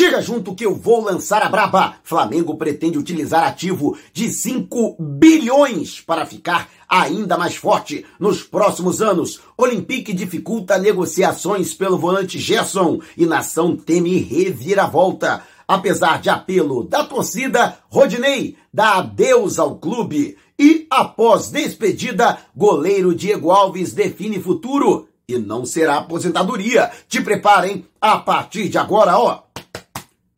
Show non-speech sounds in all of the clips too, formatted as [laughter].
Chega junto que eu vou lançar a braba. Flamengo pretende utilizar ativo de 5 bilhões para ficar ainda mais forte nos próximos anos. Olympique dificulta negociações pelo volante Gerson e nação teme reviravolta. Apesar de apelo da torcida, Rodinei dá adeus ao clube. E após despedida, goleiro Diego Alves define futuro. E não será aposentadoria. Te preparem a partir de agora, ó.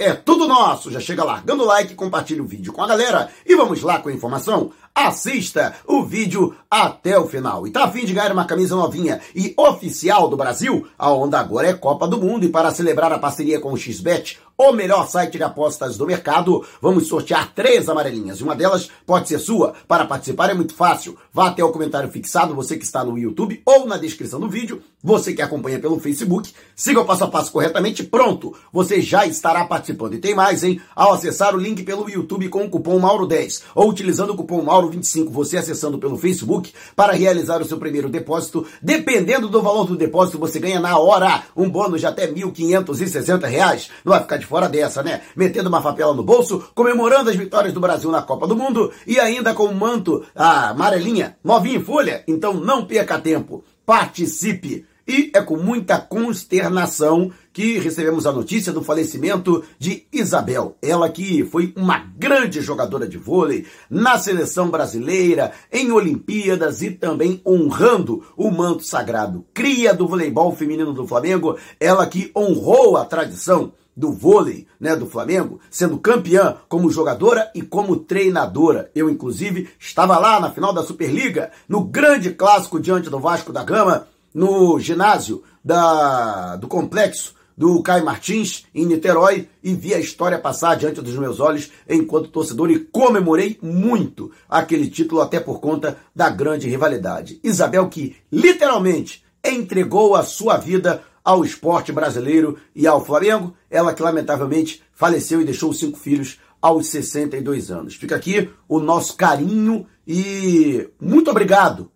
É tudo nosso. Já chega largando o like, compartilha o vídeo com a galera e vamos lá com a informação. Assista o vídeo até o final. E tá afim de ganhar uma camisa novinha e oficial do Brasil? A onda agora é Copa do Mundo e para celebrar a parceria com o XBET, o melhor site de apostas do mercado, vamos sortear três amarelinhas. Uma delas pode ser sua. Para participar é muito fácil. Vá até o comentário fixado, você que está no YouTube ou na descrição do vídeo, você que acompanha pelo Facebook. Siga o passo a passo corretamente, pronto. Você já estará participando. E tem mais, hein? Ao acessar o link pelo YouTube com o cupom Mauro10 ou utilizando o cupom Mauro Mauro25, você acessando pelo Facebook, para realizar o seu primeiro depósito. Dependendo do valor do depósito, você ganha na hora um bônus de até 1.560 reais. Não vai ficar de fora dessa, né? Metendo uma papela no bolso, comemorando as vitórias do Brasil na Copa do Mundo e ainda com o manto, a amarelinha, novinha em folha. Então não perca tempo. Participe! E é com muita consternação que recebemos a notícia do falecimento de Isabel. Ela que foi uma grande jogadora de vôlei na seleção brasileira, em Olimpíadas e também honrando o manto sagrado. Cria do voleibol feminino do Flamengo, ela que honrou a tradição do vôlei, né, do Flamengo, sendo campeã como jogadora e como treinadora. Eu, inclusive, estava lá na final da Superliga, no grande clássico diante do Vasco da Gama, no ginásio da, do complexo do Caio Martins, em Niterói, e vi a história passar diante dos meus olhos enquanto torcedor e comemorei muito aquele título, até por conta da grande rivalidade. Isabel, que literalmente entregou a sua vida ao esporte brasileiro e ao Flamengo, ela que lamentavelmente faleceu e deixou cinco filhos aos 62 anos. Fica aqui o nosso carinho e muito obrigado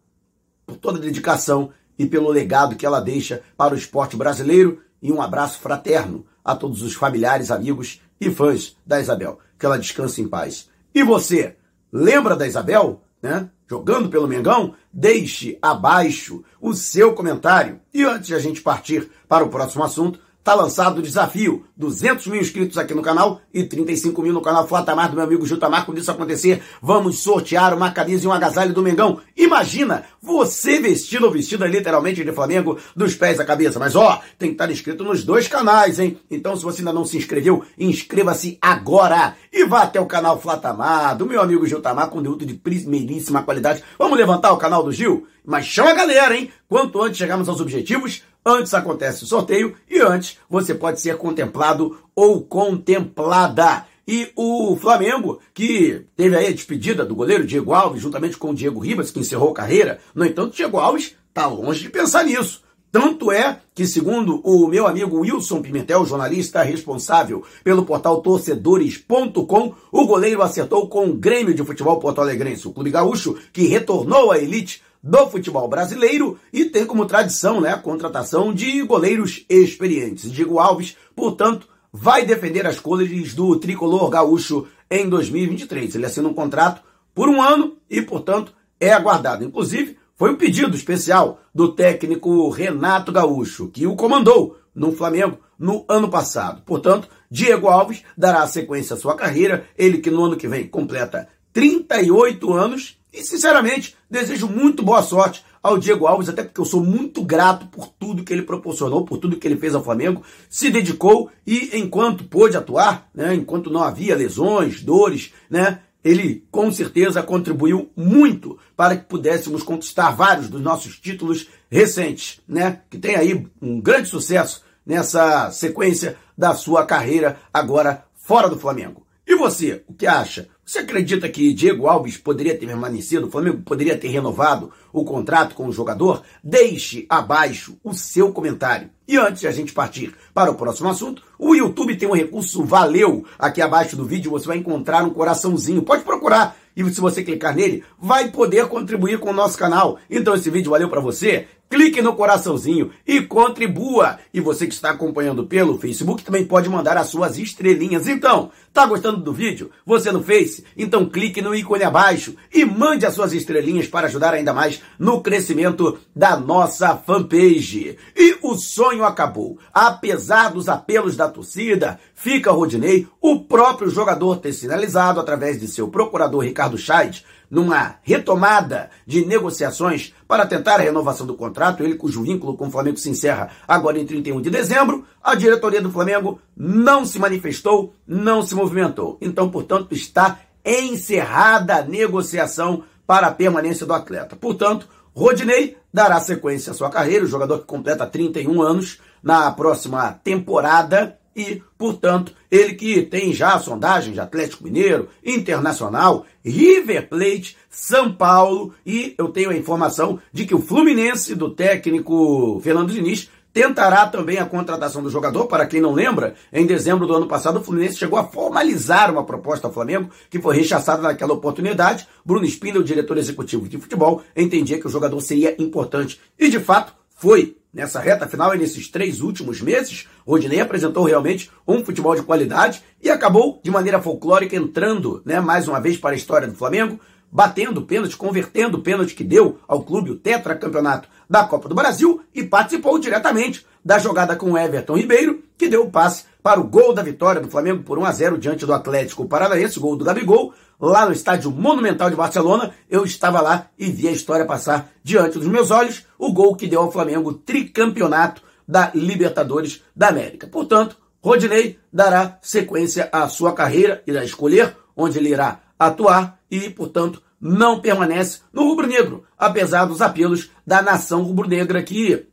por toda a dedicação e pelo legado que ela deixa para o esporte brasileiro e um abraço fraterno a todos os familiares, amigos e fãs da Isabel. Que ela descanse em paz. E você, lembra da Isabel, né? Jogando pelo Mengão? Deixe abaixo o seu comentário. E antes de a gente partir para o próximo assunto, Tá lançado o desafio. 200 mil inscritos aqui no canal e 35 mil no canal Flatamar do meu amigo Jutamar. Quando isso acontecer, vamos sortear uma camisa e um agasalho do Mengão. Imagina você vestido ou vestida literalmente de Flamengo dos pés à cabeça. Mas ó, tem que estar inscrito nos dois canais, hein? Então se você ainda não se inscreveu, inscreva-se agora. E vá até o canal Flatamar do meu amigo Jutamar, conteúdo de primeiríssima qualidade. Vamos levantar o canal do Gil? Mas chama a galera, hein? Quanto antes chegarmos aos objetivos, Antes acontece o sorteio e antes você pode ser contemplado ou contemplada. E o Flamengo, que teve aí a despedida do goleiro Diego Alves, juntamente com o Diego Ribas, que encerrou a carreira, no entanto, Diego Alves está longe de pensar nisso. Tanto é que, segundo o meu amigo Wilson Pimentel, jornalista responsável pelo portal torcedores.com, o goleiro acertou com o Grêmio de Futebol Porto Alegrense, o clube gaúcho, que retornou à elite do futebol brasileiro e tem como tradição né, a contratação de goleiros experientes. Diego Alves, portanto, vai defender as cores do tricolor gaúcho em 2023. Ele assina um contrato por um ano e, portanto, é aguardado. Inclusive, foi um pedido especial do técnico Renato Gaúcho, que o comandou no Flamengo no ano passado. Portanto, Diego Alves dará sequência à sua carreira, ele que no ano que vem completa 38 anos e, sinceramente, desejo muito boa sorte ao Diego Alves, até porque eu sou muito grato por tudo que ele proporcionou, por tudo que ele fez ao Flamengo, se dedicou e, enquanto pôde atuar, né, enquanto não havia lesões, dores, né, ele com certeza contribuiu muito para que pudéssemos conquistar vários dos nossos títulos recentes, né, que tem aí um grande sucesso nessa sequência da sua carreira agora fora do Flamengo. E você, o que acha? Você acredita que Diego Alves poderia ter permanecido, o Flamengo poderia ter renovado o contrato com o jogador? Deixe abaixo o seu comentário. E antes de a gente partir para o próximo assunto, o YouTube tem um recurso valeu. Aqui abaixo do vídeo você vai encontrar um coraçãozinho. Pode procurar. E se você clicar nele, vai poder contribuir com o nosso canal. Então esse vídeo valeu para você. Clique no coraçãozinho e contribua. E você que está acompanhando pelo Facebook também pode mandar as suas estrelinhas. Então, tá gostando do vídeo? Você no Face? Então clique no ícone abaixo e mande as suas estrelinhas para ajudar ainda mais no crescimento da nossa fanpage. E o sonho acabou. Apesar dos apelos da torcida, fica Rodinei, o próprio jogador ter sinalizado através de seu procurador Ricardo Scheid numa retomada de negociações para tentar a renovação do contrato, ele cujo vínculo com o Flamengo se encerra agora em 31 de dezembro, a diretoria do Flamengo não se manifestou, não se movimentou. Então, portanto, está encerrada a negociação para a permanência do atleta. Portanto, Rodinei dará sequência à sua carreira, o jogador que completa 31 anos na próxima temporada e, portanto, ele que tem já a sondagem de Atlético Mineiro, Internacional, River Plate, São Paulo e eu tenho a informação de que o Fluminense do técnico Fernando Diniz tentará também a contratação do jogador. Para quem não lembra, em dezembro do ano passado, o Fluminense chegou a formalizar uma proposta ao Flamengo que foi rechaçada naquela oportunidade. Bruno Spindler, o diretor executivo de futebol, entendia que o jogador seria importante e, de fato, foi. Nessa reta final e nesses três últimos meses, Rodinei apresentou realmente um futebol de qualidade e acabou de maneira folclórica entrando, né, mais uma vez para a história do Flamengo, batendo pênalti, convertendo o pênalti que deu ao clube o tetracampeonato da Copa do Brasil e participou diretamente da jogada com Everton Ribeiro, que deu o passe para o gol da vitória do Flamengo por 1 a 0 diante do Atlético Paranaense, gol do Gabigol, lá no estádio Monumental de Barcelona. Eu estava lá e vi a história passar diante dos meus olhos, o gol que deu ao Flamengo tricampeonato da Libertadores da América. Portanto, Rodinei dará sequência à sua carreira, irá escolher onde ele irá atuar e, portanto, não permanece no rubro-negro, apesar dos apelos da nação rubro-negra que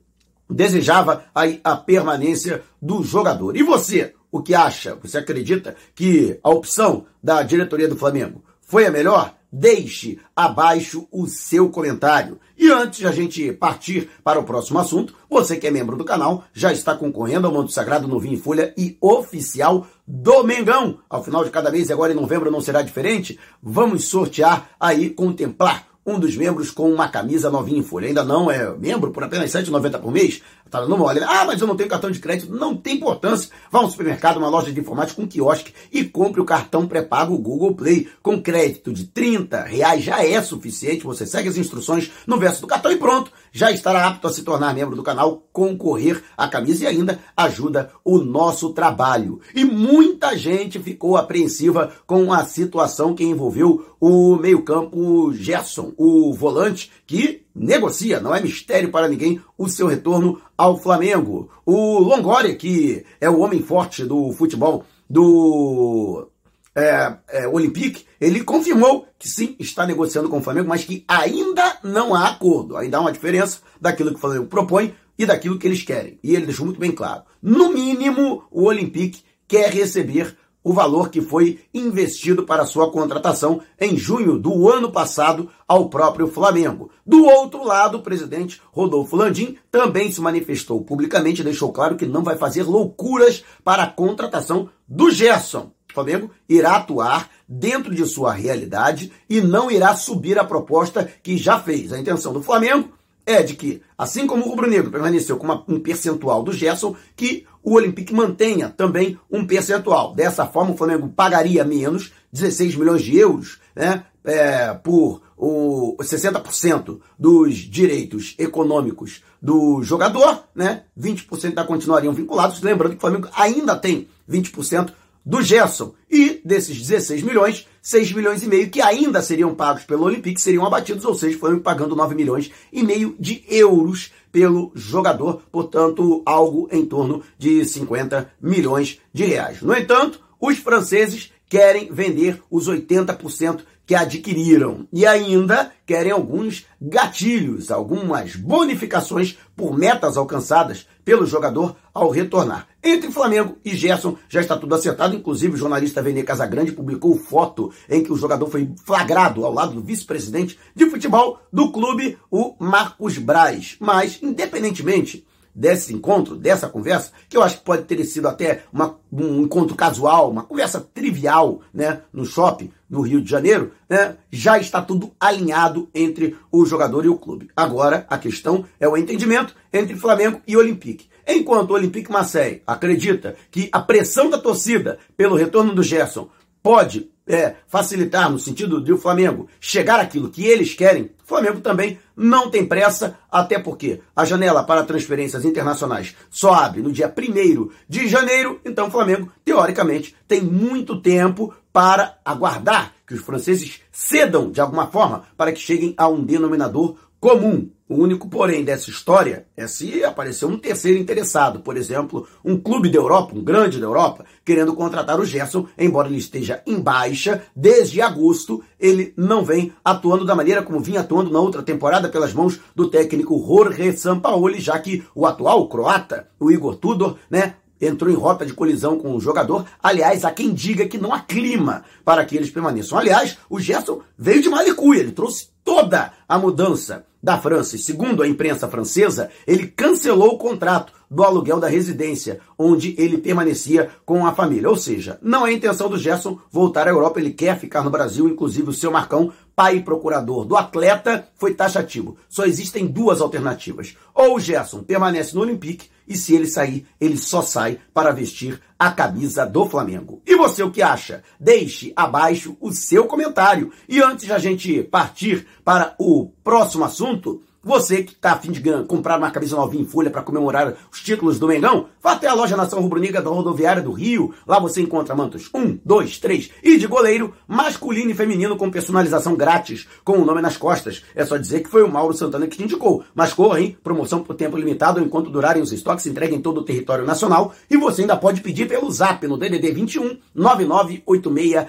desejava a, a permanência do jogador. E você, o que acha? Você acredita que a opção da diretoria do Flamengo foi a melhor? Deixe abaixo o seu comentário. E antes de a gente partir para o próximo assunto, você que é membro do canal já está concorrendo ao Manto Sagrado no Vinho em Folha e oficial do Mengão. Ao final de cada mês, agora em novembro não será diferente, vamos sortear aí, contemplar um dos membros com uma camisa novinha em folha. Ainda não é membro por apenas R$ 7,90 por mês. Tá dando mole. Ah, mas eu não tenho cartão de crédito. Não tem importância. Vá ao supermercado, uma loja de informática um quiosque e compre o cartão pré-pago Google Play. Com crédito de 30 reais já é suficiente. Você segue as instruções no verso do cartão e pronto. Já estará apto a se tornar membro do canal, concorrer à camisa e ainda ajuda o nosso trabalho. E muita gente ficou apreensiva com a situação que envolveu o meio-campo Gerson, o volante que negocia, não é mistério para ninguém, o seu retorno ao Flamengo. O Longoria, que é o homem forte do futebol do é, é, Olympique, ele confirmou que sim, está negociando com o Flamengo, mas que ainda não há acordo. Ainda há uma diferença daquilo que o Flamengo propõe e daquilo que eles querem. E ele deixou muito bem claro. No mínimo, o Olympique quer receber o valor que foi investido para sua contratação em junho do ano passado ao próprio Flamengo. Do outro lado, o presidente Rodolfo Landim também se manifestou publicamente e deixou claro que não vai fazer loucuras para a contratação do Gerson. O Flamengo irá atuar dentro de sua realidade e não irá subir a proposta que já fez. A intenção do Flamengo é de que, assim como o Rubro Negro permaneceu com uma, um percentual do Gerson, que o Olympique mantenha também um percentual. Dessa forma, o Flamengo pagaria menos, 16 milhões de euros, né, é, por o 60% dos direitos econômicos do jogador, né, 20% ainda continuariam vinculados. Lembrando que o Flamengo ainda tem 20% do Gerson. E desses 16 milhões, 6 milhões e meio que ainda seriam pagos pelo Olympique seriam abatidos, ou seja, foram pagando 9 milhões e meio de euros pelo jogador, portanto, algo em torno de 50 milhões de reais. No entanto, os franceses querem vender os 80% que adquiriram e ainda querem alguns gatilhos, algumas bonificações por metas alcançadas pelo jogador ao retornar. Entre Flamengo e Gerson já está tudo acertado, inclusive o jornalista Vene Casagrande publicou foto em que o jogador foi flagrado ao lado do vice-presidente de futebol do clube, o Marcos Braz. Mas, independentemente desse encontro, dessa conversa, que eu acho que pode ter sido até uma, um encontro casual, uma conversa trivial, né, no shopping, no Rio de Janeiro, né, já está tudo alinhado entre o jogador e o clube. Agora, a questão é o entendimento entre Flamengo e Olympique. Enquanto o Olympique Marseille acredita que a pressão da torcida pelo retorno do Gerson pode é, facilitar no sentido de o Flamengo chegar àquilo que eles querem, o Flamengo também não tem pressa, até porque a janela para transferências internacionais só abre no dia 1 de janeiro, então o Flamengo, teoricamente, tem muito tempo para aguardar que os franceses cedam de alguma forma para que cheguem a um denominador comum. O único, porém, dessa história é se aparecer um terceiro interessado, por exemplo, um clube da Europa, um grande da Europa, querendo contratar o Gerson, embora ele esteja em baixa, desde agosto ele não vem atuando da maneira como vinha atuando na outra temporada pelas mãos do técnico Jorge Sampaoli, já que o atual croata, o Igor Tudor, né, entrou em rota de colisão com o jogador. Aliás, há quem diga que não há clima para que eles permaneçam. Aliás, o Gerson veio de Malicuia, ele trouxe toda a mudança da França. E segundo a imprensa francesa, ele cancelou o contrato do aluguel da residência, onde ele permanecia com a família. Ou seja, não é intenção do Gerson voltar à Europa, ele quer ficar no Brasil, inclusive o seu Marcão, pai procurador do atleta, foi taxativo. Só existem duas alternativas. Ou o Gerson permanece no Olympique, e se ele sair, ele só sai para vestir a camisa do Flamengo. E você o que acha? Deixe abaixo o seu comentário. E antes de a gente partir para o próximo assunto, você que está afim de comprar uma camisa novinha em folha para comemorar os títulos do Mengão, vá até a loja Nação Rubro-Negra da Rodoviária do Rio. Lá você encontra mantos 1, 2, 3 e de goleiro, masculino e feminino com personalização grátis, com o nome nas costas. É só dizer que foi o Mauro Santana que te indicou. Mas corra, hein? Promoção por tempo limitado enquanto durarem os estoques entregue em todo o território nacional. E você ainda pode pedir pelo zap no DDD 21 9986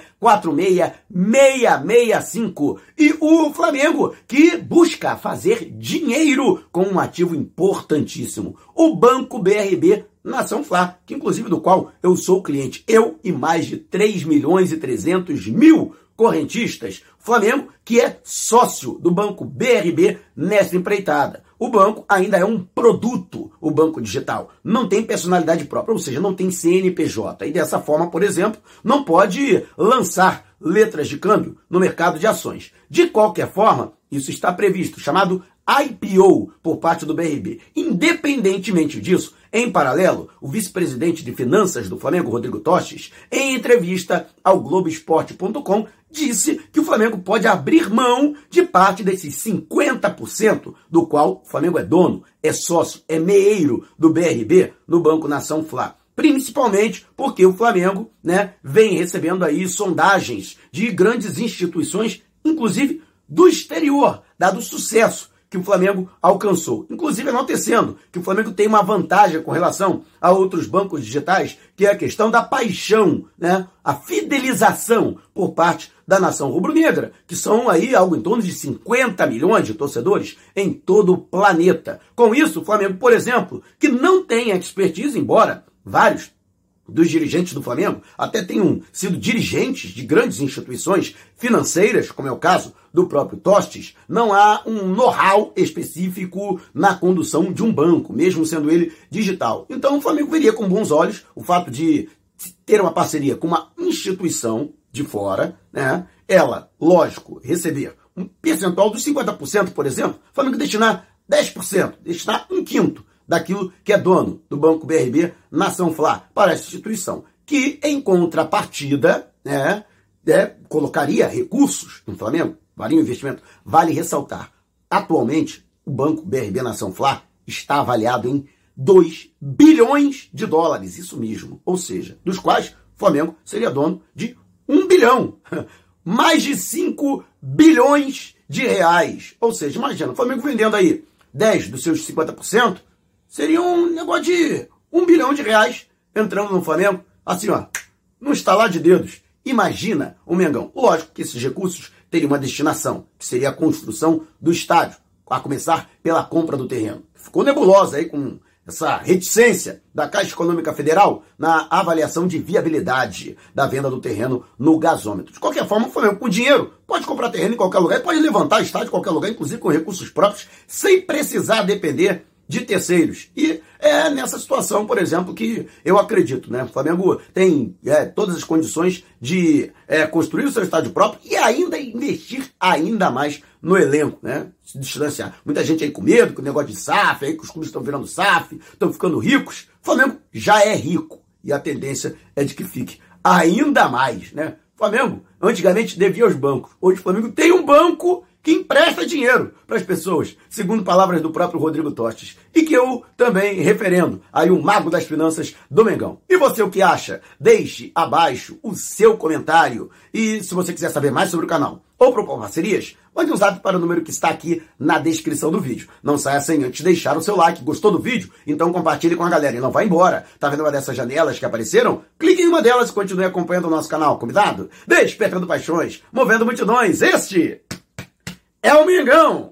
665. E o Flamengo, que busca fazer dinheiro com um ativo importantíssimo, o Banco BRB Nação Flá, que inclusive do qual eu sou cliente, eu e mais de 3 milhões e 300 mil correntistas, Flamengo, que é sócio do Banco BRB nessa empreitada. O banco ainda é um produto, o banco digital. Não tem personalidade própria, ou seja, não tem CNPJ. E dessa forma, por exemplo, não pode lançar letras de câmbio no mercado de ações. De qualquer forma, isso está previsto, chamado IPO por parte do BRB. Independentemente disso, em paralelo, o vice-presidente de finanças do Flamengo, Rodrigo Tostes, em entrevista ao Globoesporte.com, disse que o Flamengo pode abrir mão de parte desses 50% do qual o Flamengo é dono, é sócio, é meeiro do BRB no Banco Nação Flá principalmente porque o Flamengo, né, vem recebendo aí sondagens de grandes instituições, inclusive do exterior, dado o sucesso que o Flamengo alcançou. Inclusive enaltecendo que o Flamengo tem uma vantagem com relação a outros bancos digitais, que é a questão da paixão, né? a fidelização por parte da nação rubro-negra, que são aí algo em torno de 50 milhões de torcedores em todo o planeta. Com isso, o Flamengo, por exemplo, que não tem expertise, embora vários dos dirigentes do Flamengo até tenham sido dirigentes de grandes instituições financeiras, como é o caso do próprio Tostes, não há um know-how específico na condução de um banco, mesmo sendo ele digital. Então o Flamengo veria com bons olhos o fato de ter uma parceria com uma instituição de fora, né? Ela, lógico, receber um percentual dos 50%, por exemplo, o Flamengo destinar 10%, destinar um quinto daquilo que é dono do Banco BRB, Nação Flá, para essa instituição, que em contrapartida né, é, colocaria recursos no Flamengo, valia um investimento. Vale ressaltar, atualmente o Banco BRB Nação Flá está avaliado em 2 bilhões de dólares, isso mesmo, ou seja, dos quais o Flamengo seria dono de 1 bilhão, [laughs] mais de 5 bilhões de reais. Ou seja, imagina, o Flamengo vendendo aí 10 dos seus 50%, Seria um negócio de um bilhão de reais entrando no Flamengo, assim, ó, no estalar de dedos. Imagina o Mengão. Lógico que esses recursos teriam uma destinação, que seria a construção do estádio, a começar pela compra do terreno. Ficou nebulosa aí com essa reticência da Caixa Econômica Federal na avaliação de viabilidade da venda do terreno no gasômetro. De qualquer forma, o Flamengo com dinheiro pode comprar terreno em qualquer lugar, pode levantar estádio em qualquer lugar, inclusive com recursos próprios, sem precisar depender de terceiros. E é nessa situação, por exemplo, que eu acredito, né? O Flamengo tem é, todas as condições de é, construir o seu estádio próprio e ainda investir ainda mais no elenco, né? Se distanciar. Muita gente aí com medo, com o negócio de SAF, aí que os clubes estão virando SAF, estão ficando ricos. O Flamengo já é rico e a tendência é de que fique ainda mais, né? O Flamengo antigamente devia aos bancos. Hoje o Flamengo tem um banco que empresta dinheiro para as pessoas, segundo palavras do próprio Rodrigo Tostes, e que eu também referendo, aí um mago das finanças do Mengão. E você o que acha? Deixe abaixo o seu comentário. E se você quiser saber mais sobre o canal ou propor parcerias, mande um zap para o número que está aqui na descrição do vídeo. Não saia sem antes deixar o seu like. Gostou do vídeo? Então compartilhe com a galera e não vá embora. Tá vendo uma dessas janelas que apareceram? Clique em uma delas e continue acompanhando o nosso canal, convidado? Despertando paixões, movendo multidões. Este é o Mengão!